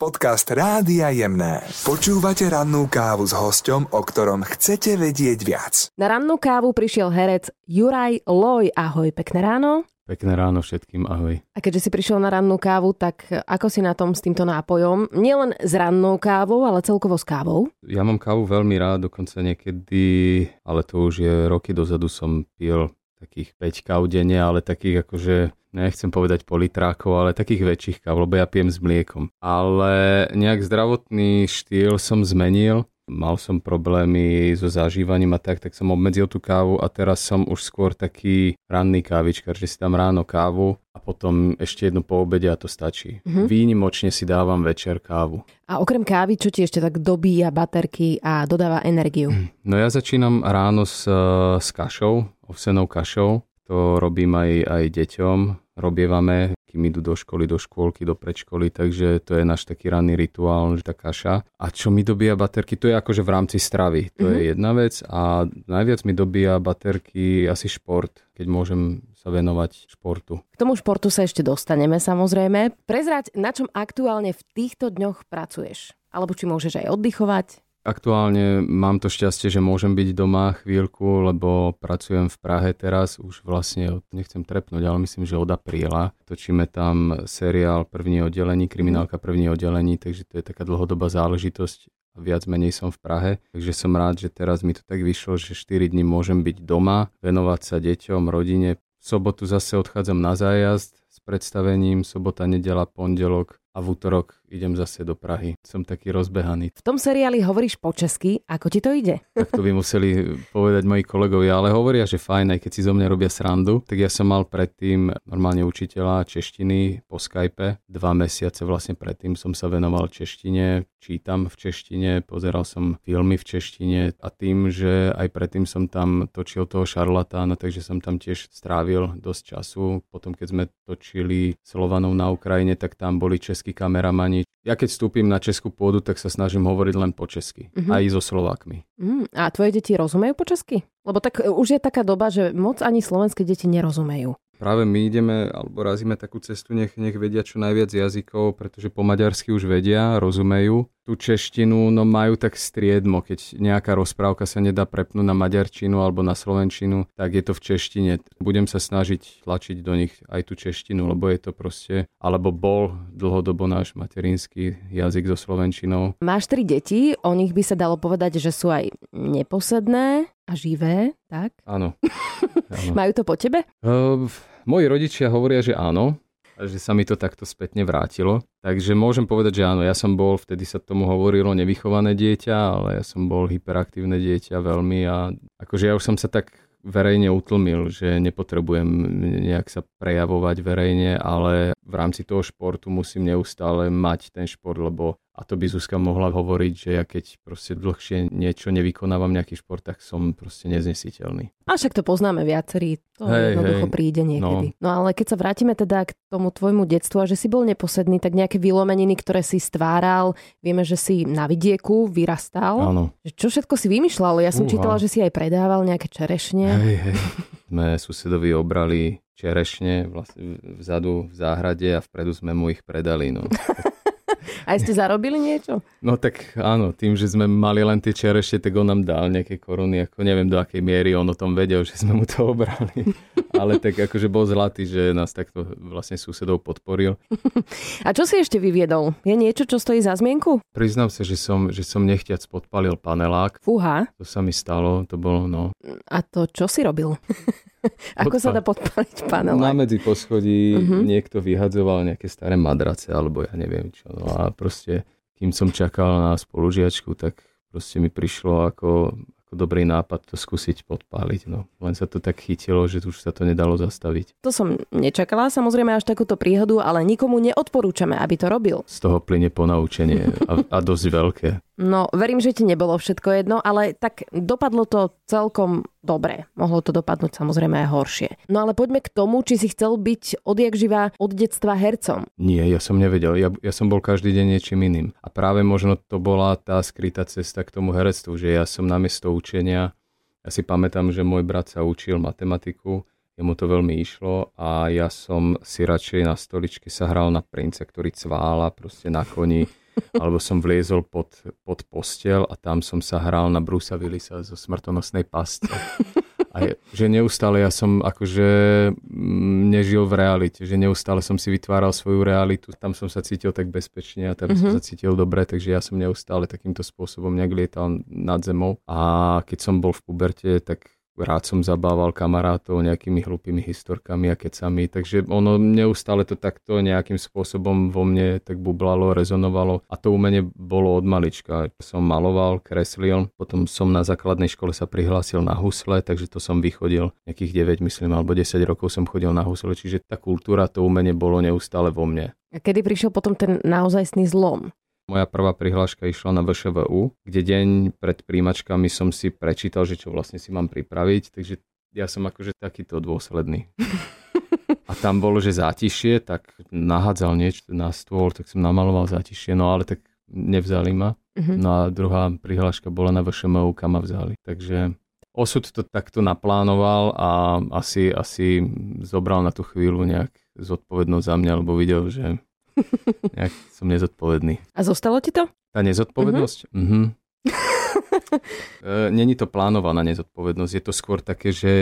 Podcast Rádia Jemné. Počúvate rannú kávu s hosťom, o ktorom chcete vedieť viac. Na rannú kávu prišiel herec Juraj Loj. Ahoj, pekné ráno. Pekné ráno všetkým, ahoj. A keďže si prišiel na rannú kávu, tak ako si na tom s týmto nápojom? Nielen s rannou kávou, ale celkovo s kávou? Ja mám kávu veľmi rád, dokonca niekedy, ale to už je roky dozadu som pil takých 5 káv denne, ale takých akože nechcem povedať politrákov, ale takých väčších káv, lebo ja pijem s mliekom. Ale nejak zdravotný štýl som zmenil, mal som problémy so zažívaním a tak, tak som obmedzil tú kávu a teraz som už skôr taký ranný kávičkar, že si dám ráno kávu a potom ešte jednu po obede a to stačí. Mm-hmm. Výnimočne si dávam večer kávu. A okrem kávy, čo ti ešte tak dobíja baterky a dodáva energiu? No ja začínam ráno s, s kašou, ovsenou kašou to robím aj, aj deťom, robievame, kým idú do školy, do škôlky, do predškoly, takže to je náš taký ranný rituál, že tá kaša. A čo mi dobíja baterky, to je akože v rámci stravy, to mm-hmm. je jedna vec a najviac mi dobíja baterky asi šport, keď môžem sa venovať športu. K tomu športu sa ešte dostaneme samozrejme. Prezrať, na čom aktuálne v týchto dňoch pracuješ? Alebo či môžeš aj oddychovať? Aktuálne mám to šťastie, že môžem byť doma chvíľku, lebo pracujem v Prahe teraz, už vlastne, nechcem trepnúť, ale myslím, že od apríla. Točíme tam seriál první oddelení, kriminálka první oddelení, takže to je taká dlhodobá záležitosť. Viac menej som v Prahe, takže som rád, že teraz mi to tak vyšlo, že 4 dní môžem byť doma, venovať sa deťom, rodine. V sobotu zase odchádzam na zájazd s predstavením, sobota, nedela, pondelok a v útorok idem zase do Prahy. Som taký rozbehaný. V tom seriáli hovoríš po česky, ako ti to ide? Tak to by museli povedať moji kolegovia, ale hovoria, že fajn, aj keď si zo mňa robia srandu. Tak ja som mal predtým normálne učiteľa češtiny po Skype. Dva mesiace vlastne predtým som sa venoval češtine, čítam v češtine, pozeral som filmy v češtine a tým, že aj predtým som tam točil toho šarlatána, takže som tam tiež strávil dosť času. Potom, keď sme točili Slovanov na Ukrajine, tak tam boli českí kameramani, ja keď vstúpim na českú pôdu, tak sa snažím hovoriť len po česky. Mm-hmm. Aj so Slovákmi. Mm, a tvoje deti rozumejú po česky? Lebo tak e, už je taká doba, že moc ani slovenské deti nerozumejú. Práve my ideme, alebo razíme takú cestu, nech, nech vedia čo najviac jazykov, pretože po maďarsky už vedia, rozumejú. Tú češtinu no majú tak striedmo, keď nejaká rozprávka sa nedá prepnúť na maďarčinu alebo na slovenčinu, tak je to v češtine. Budem sa snažiť tlačiť do nich aj tú češtinu, lebo je to proste, alebo bol dlhodobo náš materinský jazyk so slovenčinou. Máš tri deti, o nich by sa dalo povedať, že sú aj neposedné, a živé, tak? Áno. áno. Majú to po tebe? Uh, moji rodičia hovoria, že áno, že sa mi to takto spätne vrátilo. Takže môžem povedať, že áno, ja som bol, vtedy sa tomu hovorilo nevychované dieťa, ale ja som bol hyperaktívne dieťa veľmi a akože ja už som sa tak verejne utlmil, že nepotrebujem nejak sa prejavovať verejne, ale v rámci toho športu musím neustále mať ten šport, lebo a to by Zuzka mohla hovoriť, že ja keď proste dlhšie niečo nevykonávam nejaký šport, tak som proste neznesiteľný. A však to poznáme viacerí, to hej, jednoducho hej. príde niekedy. No. no ale keď sa vrátime teda k tomu tvojmu detstvu a že si bol neposedný, tak nejaké vylomeniny, ktoré si stváral, vieme, že si na vidieku vyrastal. Áno. Čo všetko si vymýšľal? Ja som Uha. čítala, že si aj predával nejaké čerešne. Hej, hej. Sme susedovi obrali čerešne vlastne vzadu v záhrade a vpredu sme mu ich predali. No. A ste zarobili niečo? No tak áno, tým, že sme mali len tie čerešte, tak on nám dal nejaké koruny, ako neviem do akej miery on o tom vedel, že sme mu to obrali. Ale tak akože bol zlatý, že nás takto vlastne susedov podporil. A čo si ešte vyviedol? Je niečo, čo stojí za zmienku? Priznám sa, že som, že som nechťac podpalil panelák. Fúha. To sa mi stalo, to bolo no. A to čo si robil? Ako sa dá podpaliť panel? Na medzi poschodí uh-huh. niekto vyhadzoval nejaké staré madrace, alebo ja neviem čo. No a proste, kým som čakal na spolužiačku, tak proste mi prišlo ako, ako dobrý nápad to skúsiť podpáliť. No. Len sa to tak chytilo, že už sa to nedalo zastaviť. To som nečakala samozrejme až takúto príhodu, ale nikomu neodporúčame, aby to robil. Z toho plyne ponaučenie a, a dosť veľké. No, verím, že ti nebolo všetko jedno, ale tak dopadlo to celkom dobre. Mohlo to dopadnúť samozrejme aj horšie. No ale poďme k tomu, či si chcel byť odjak živá od detstva hercom. Nie, ja som nevedel. Ja, ja som bol každý deň niečím iným. A práve možno to bola tá skrytá cesta k tomu herectvu, že ja som namiesto učenia, ja si pamätám, že môj brat sa učil matematiku, jemu to veľmi išlo a ja som si radšej na stoličke sa hral na prince, ktorý cvála proste na koni alebo som vliezol pod, pod postel a tam som sa hral na Brusa Willisa zo smrtonosnej pasce. A že neustále ja som akože mm, nežil v realite, že neustále som si vytváral svoju realitu, tam som sa cítil tak bezpečne a tam mm-hmm. som mhm. sa cítil dobre, takže ja som neustále takýmto spôsobom nejak lietal nad zemou. A keď som bol v puberte, tak rád som zabával kamarátov nejakými hlupými historkami a kecami, takže ono neustále to takto nejakým spôsobom vo mne tak bublalo, rezonovalo a to umenie bolo od malička. Som maloval, kreslil, potom som na základnej škole sa prihlásil na husle, takže to som vychodil nejakých 9, myslím, alebo 10 rokov som chodil na husle, čiže tá kultúra, to umenie bolo neustále vo mne. A kedy prišiel potom ten naozajstný zlom? Moja prvá prihláška išla na VŠVU, kde deň pred príjimačkami som si prečítal, že čo vlastne si mám pripraviť, takže ja som akože takýto dôsledný. A tam bolo, že zátišie, tak nahádzal niečo na stôl, tak som namaloval zátišie, no ale tak nevzali ma. Uh-huh. No a druhá prihláška bola na VŠMU, kam ma vzali. Takže osud to takto naplánoval a asi, asi zobral na tú chvíľu nejak zodpovednosť za mňa, lebo videl, že Nejak som nezodpovedný. A zostalo ti to? Tá nezodpovednosť? Mhm. Uh-huh. Není to plánovaná nezodpovednosť, je to skôr také, že...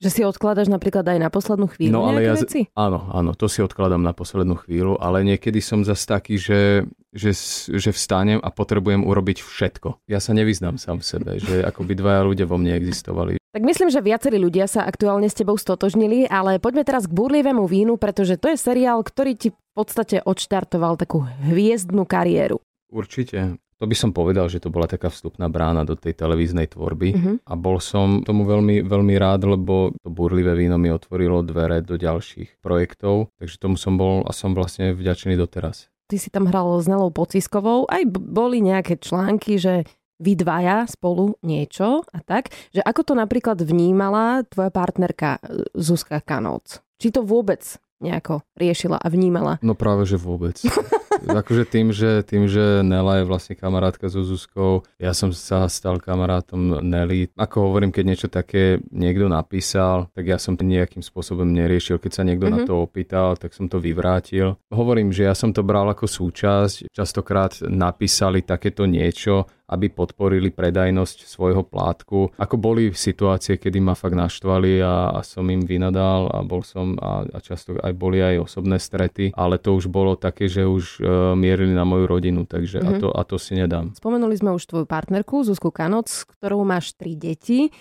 Že si odkladáš napríklad aj na poslednú chvíľu no, ale ja, veci? Áno, áno, to si odkladám na poslednú chvíľu, ale niekedy som zase taký, že, že, že vstanem a potrebujem urobiť všetko. Ja sa nevyznám sám v sebe, že ako by dvaja ľudia vo mne existovali. Tak myslím, že viacerí ľudia sa aktuálne s tebou stotožnili, ale poďme teraz k búrlivému vínu, pretože to je seriál, ktorý ti v podstate odštartoval takú hviezdnu kariéru. Určite. To by som povedal, že to bola taká vstupná brána do tej televíznej tvorby uh-huh. a bol som tomu veľmi, veľmi rád, lebo to burlivé víno mi otvorilo dvere do ďalších projektov, takže tomu som bol a som vlastne vďačený doteraz. Ty si tam hral s Nelou Pociskovou, aj boli nejaké články, že vy dvaja spolu niečo a tak, že ako to napríklad vnímala tvoja partnerka e, Zuzka Kanovc? Či to vôbec nejako riešila a vnímala? No práve, že vôbec. akože tým že, tým, že Nela je vlastne kamarátka so Zuzkou, ja som sa stal kamarátom Nelly. Ako hovorím, keď niečo také niekto napísal, tak ja som to nejakým spôsobom neriešil. Keď sa niekto mm-hmm. na mhm. to opýtal, tak som to vyvrátil. Hovorím, že ja som to bral ako súčasť. Častokrát napísali takéto niečo, aby podporili predajnosť svojho plátku. Ako boli situácie, kedy ma fakt naštvali a, a som im vynadal a bol som a, a často aj boli aj osobné strety, ale to už bolo také, že už uh, mierili na moju rodinu, takže mm-hmm. a, mhm. to, a to si nedám. Spomenuli sme už tvoju partnerku Zuzku Kanoc, ktorou máš tri deti.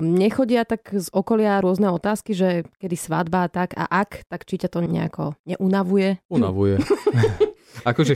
Nechodia tak z okolia rôzne otázky, že kedy svadba a tak a ak, tak či ťa to nejako neunavuje? Unavuje. Akože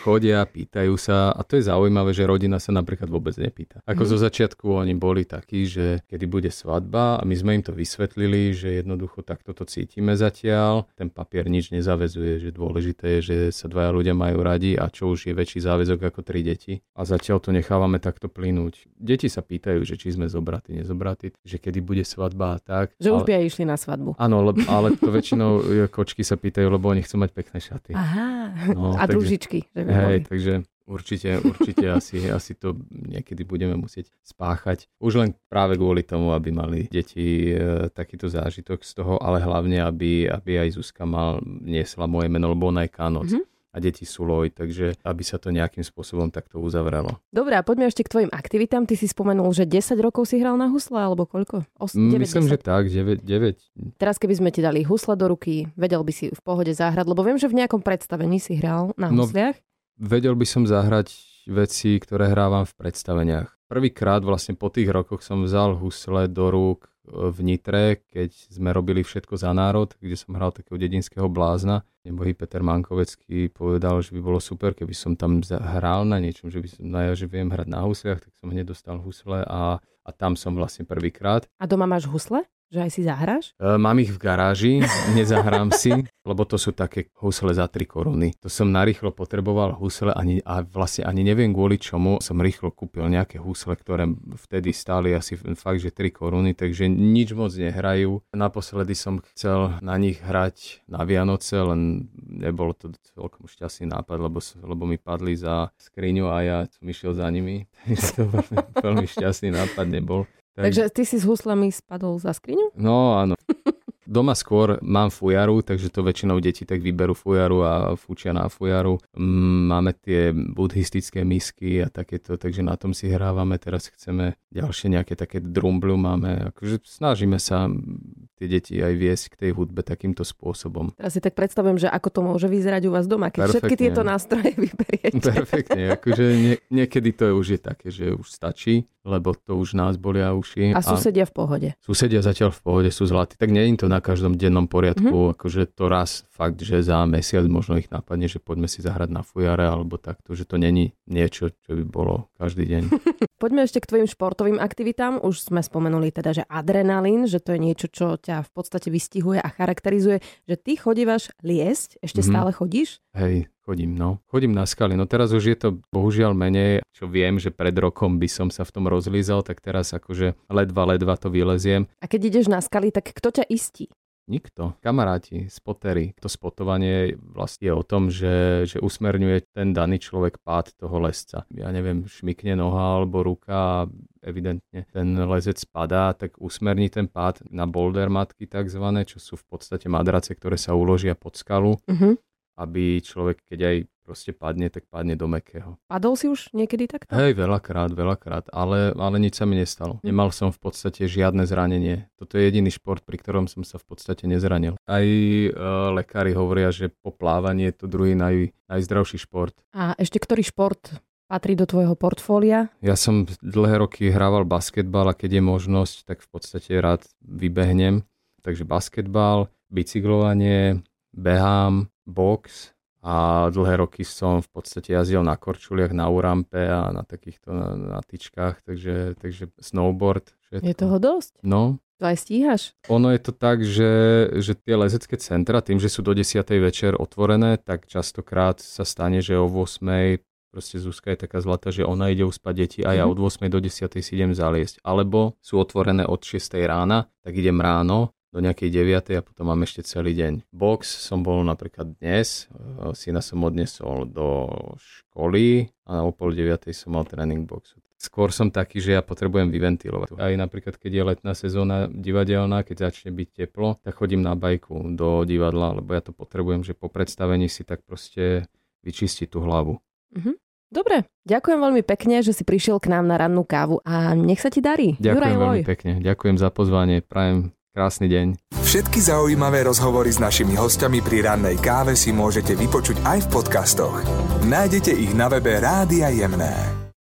chodia, pýtajú sa a to je zaujímavé, že rodina sa napríklad vôbec nepýta. Ako mm. zo začiatku oni boli takí, že kedy bude svadba a my sme im to vysvetlili, že jednoducho takto to cítime zatiaľ. Ten papier nič nezavezuje, že dôležité je, že sa dvaja ľudia majú radi a čo už je väčší záväzok ako tri deti. A zatiaľ to nechávame takto plynúť. Deti sa pýtajú, že či sme zobratí, nezobratí, že kedy bude svadba a tak. Že ale... už by aj išli na svadbu. Áno, ale to väčšinou kočky sa pýtajú, lebo oni chcú mať pekné šaty. Aha. No, a takže, družičky. Že by hej, boli. takže určite, určite asi, asi to niekedy budeme musieť spáchať. Už len práve kvôli tomu, aby mali deti e, takýto zážitok z toho, ale hlavne, aby, aby aj Zuzka mal, niesla moje meno, lebo ona je Kanoc. Mm-hmm a deti sú loj, takže aby sa to nejakým spôsobom takto uzavrelo. Dobre, a poďme ešte k tvojim aktivitám. Ty si spomenul, že 10 rokov si hral na husle, alebo koľko? Os- 9, Myslím, 10. že tak, 9, 9. Teraz keby sme ti dali husle do ruky, vedel by si v pohode zahrať, lebo viem, že v nejakom predstavení si hral na no, husliach. vedel by som zahrať veci, ktoré hrávam v predstaveniach. Prvýkrát vlastne po tých rokoch som vzal husle do rúk v Nitre, keď sme robili Všetko za národ, kde som hral takého dedinského blázna. Nebohý Peter Mankovecký povedal, že by bolo super, keby som tam hral na niečom, že by som, no ja, že viem hrať na husliach, tak som hneď dostal husle a, a tam som vlastne prvýkrát. A doma máš husle? Že aj si zahráš? E, mám ich v garáži, nezahrám si, lebo to sú také husle za 3 koruny. To som narýchlo potreboval husle ani, a vlastne ani neviem kvôli čomu som rýchlo kúpil nejaké husle, ktoré vtedy stáli asi fakt, že 3 koruny, takže nič moc nehrajú. Naposledy som chcel na nich hrať na Vianoce, len nebol to celkom šťastný nápad, lebo, lebo mi padli za skriňu a ja som išiel za nimi. to veľmi, veľmi šťastný nápad nebol. Tak... Takže ty si s huslami spadol za skriňu? No áno. Doma skôr mám fujaru, takže to väčšinou deti tak vyberú fujaru a fúčia na fujaru. Mm, máme tie buddhistické misky a takéto, takže na tom si hrávame. Teraz chceme ďalšie nejaké také drumblu máme. Akože snažíme sa tie deti aj viesť k tej hudbe takýmto spôsobom. Teraz si tak predstavujem, že ako to môže vyzerať u vás doma, keď Perfektne. všetky tieto nástroje vyberiete. Perfektne, akože nie, niekedy to je už je také, že už stačí, lebo to už nás bolia uši. A susedia v pohode. Susedia zatiaľ v pohode sú zlatí. Tak nie je to na každom dennom poriadku, mm-hmm. akože to raz fakt, že za mesiac možno ich napadne, že poďme si zahrať na fujare alebo takto, že to není niečo, čo by bolo každý deň. poďme ešte k tvojim športovým aktivitám. Už sme spomenuli teda, že adrenalín, že to je niečo, čo ťa v podstate vystihuje a charakterizuje, že ty chodívaš liesť, ešte mm-hmm. stále chodíš? Hej, chodím, no. Chodím na skaly. No teraz už je to bohužiaľ menej, čo viem, že pred rokom by som sa v tom rozlízal, tak teraz akože ledva, ledva to vyleziem. A keď ideš na skaly, tak kto ťa istí? Nikto. Kamaráti, spotery. To spotovanie vlastne je o tom, že, že usmerňuje ten daný človek pád toho lesca. Ja neviem, šmikne noha alebo ruka a evidentne ten lezec spadá, tak usmerní ten pád na boulder matky takzvané, čo sú v podstate madrace, ktoré sa uložia pod skalu. Uh-huh aby človek, keď aj proste padne, tak padne do mekého. Padol si už niekedy takto? Hej, veľakrát, veľakrát, ale, ale nič sa mi nestalo. Hm. Nemal som v podstate žiadne zranenie. Toto je jediný šport, pri ktorom som sa v podstate nezranil. Aj e, lekári hovoria, že po plávaní je to druhý naj, najzdravší šport. A ešte ktorý šport patrí do tvojho portfólia? Ja som dlhé roky hrával basketbal a keď je možnosť, tak v podstate rád vybehnem. Takže basketbal, bicyklovanie, behám, box a dlhé roky som v podstate jazdil na korčuliach, na urampe a na takýchto na, na tyčkách, takže, takže snowboard. Všetko. Je toho dosť? No. To aj stíhaš? Ono je to tak, že, že tie lezecké centra, tým, že sú do 10. večer otvorené, tak častokrát sa stane, že o 8. proste Zuzka je taká zlatá, že ona ide uspať deti a ja mhm. od 8. do 10. si idem zaliesť. Alebo sú otvorené od 6. rána, tak idem ráno do nejakej 9. a potom mám ešte celý deň. Box som bol napríklad dnes, e, syna som odnesol do školy a o pol 9. som mal tréning boxu. Skôr som taký, že ja potrebujem vyventilovať. Aj napríklad, keď je letná sezóna divadelná, keď začne byť teplo, tak chodím na bajku do divadla, lebo ja to potrebujem, že po predstavení si tak proste vyčistiť tú hlavu. Mm-hmm. Dobre, ďakujem veľmi pekne, že si prišiel k nám na rannú kávu a nech sa ti darí. Ďakujem Juraj veľmi Loj. pekne, ďakujem za pozvanie, prajem Krásny deň. Všetky zaujímavé rozhovory s našimi hostiami pri rannej káve si môžete vypočuť aj v podcastoch. Nájdete ich na webe Rádia Jemné.